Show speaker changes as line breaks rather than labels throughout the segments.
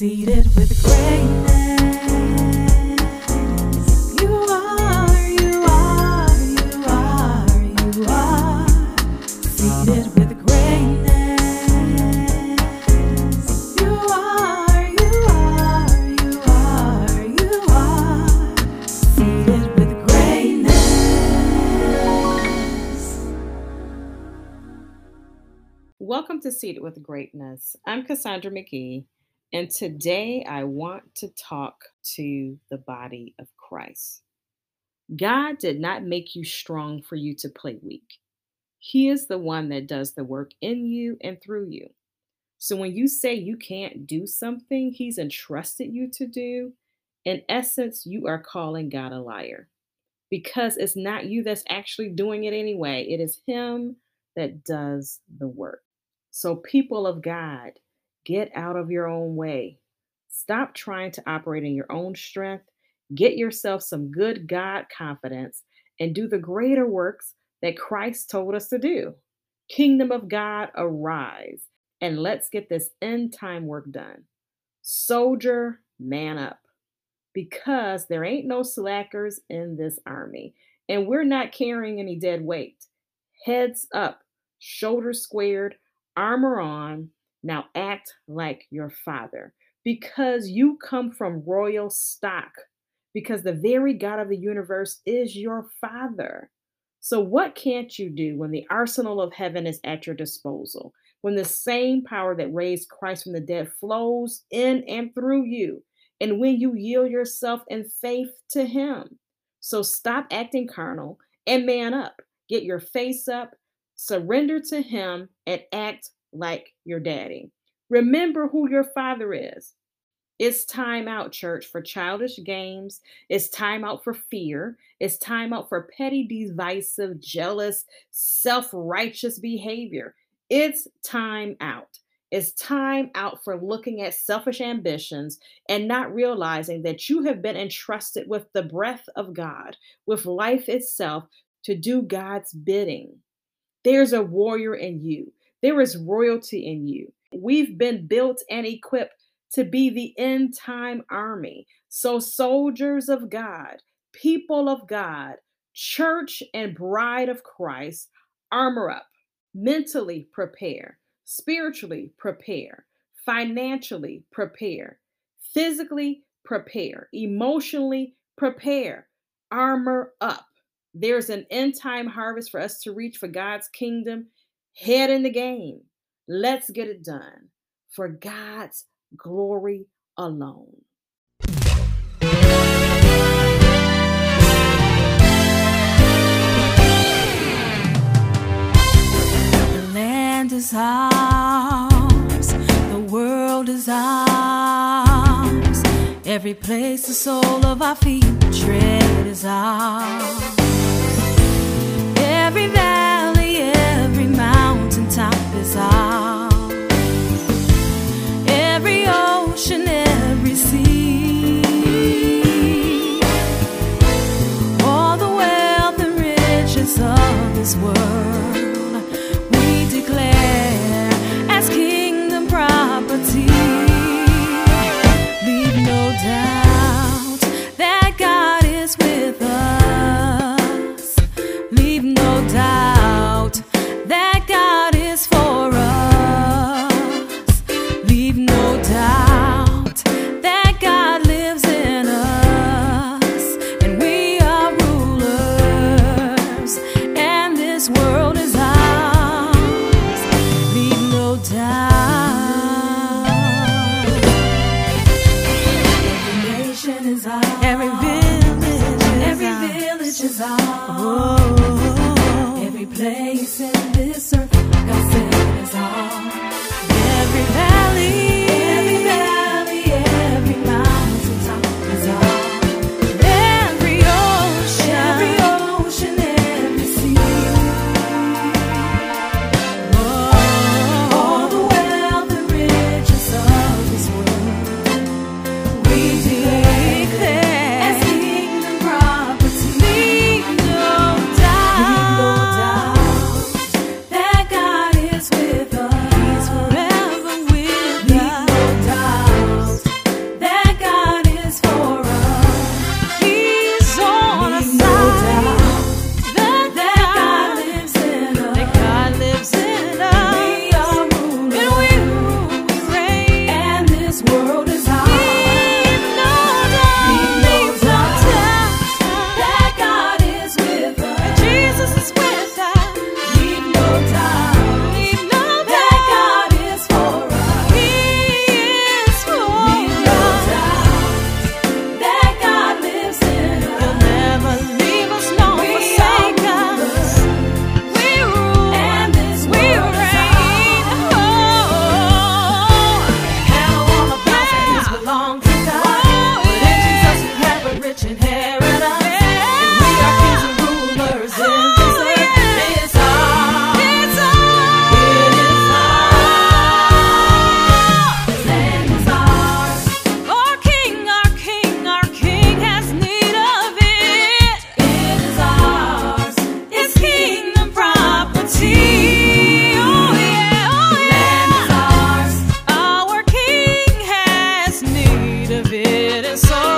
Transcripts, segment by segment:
Seated with greatness. You are, you are, you are, you are. Seated with greatness. You are, you are, you are, you are. Seated with greatness.
Welcome to Seated with Greatness. I'm Cassandra McGee, and today I want to talk to the body of Christ. God did not make you strong for you to play weak. He is the one that does the work in you and through you. So when you say you can't do something He's entrusted you to do, in essence, you are calling God a liar because it's not you that's actually doing it anyway. It is Him that does the work. So, people of God, get out of your own way. Stop trying to operate in your own strength. Get yourself some good God confidence and do the greater works that Christ told us to do. Kingdom of God, arise and let's get this end time work done. Soldier, man up because there ain't no slackers in this army and we're not carrying any dead weight. Heads up, shoulders squared, armor on. Now act like your father because you come from royal stock, because the very God of the universe is your father. So, what can't you do when the arsenal of heaven is at your disposal? When the same power that raised Christ from the dead flows in and through you, and when you yield yourself in faith to Him. So, stop acting carnal and man up. Get your face up, surrender to Him, and act like your daddy. Remember who your father is. It's time out, church, for childish games. It's time out for fear. It's time out for petty, divisive, jealous, self righteous behavior. It's time out. It's time out for looking at selfish ambitions and not realizing that you have been entrusted with the breath of God, with life itself, to do God's bidding. There's a warrior in you. There is royalty in you. We've been built and equipped to be the end time army. So, soldiers of God, people of God, church and bride of Christ, armor up, mentally prepare, spiritually prepare, financially prepare, physically prepare, emotionally prepare, armor up. There's an end time harvest for us to reach for God's kingdom head in the game. Let's get it done for God's glory alone.
The land is ours, the world is ours. Every place the sole of our feet tread is ours. Every place in this earth, God said is all. Every valley. So.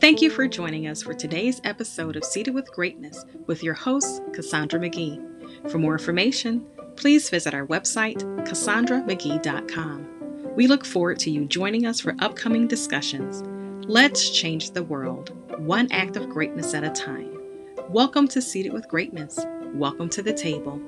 Thank you for joining us for today's episode of Seated with Greatness with your host, Cassandra McGee. For more information, please visit our website, cassandramcgee.com. We look forward to you joining us for upcoming discussions. Let's change the world, one act of greatness at a time. Welcome to Seated with Greatness. Welcome to the table.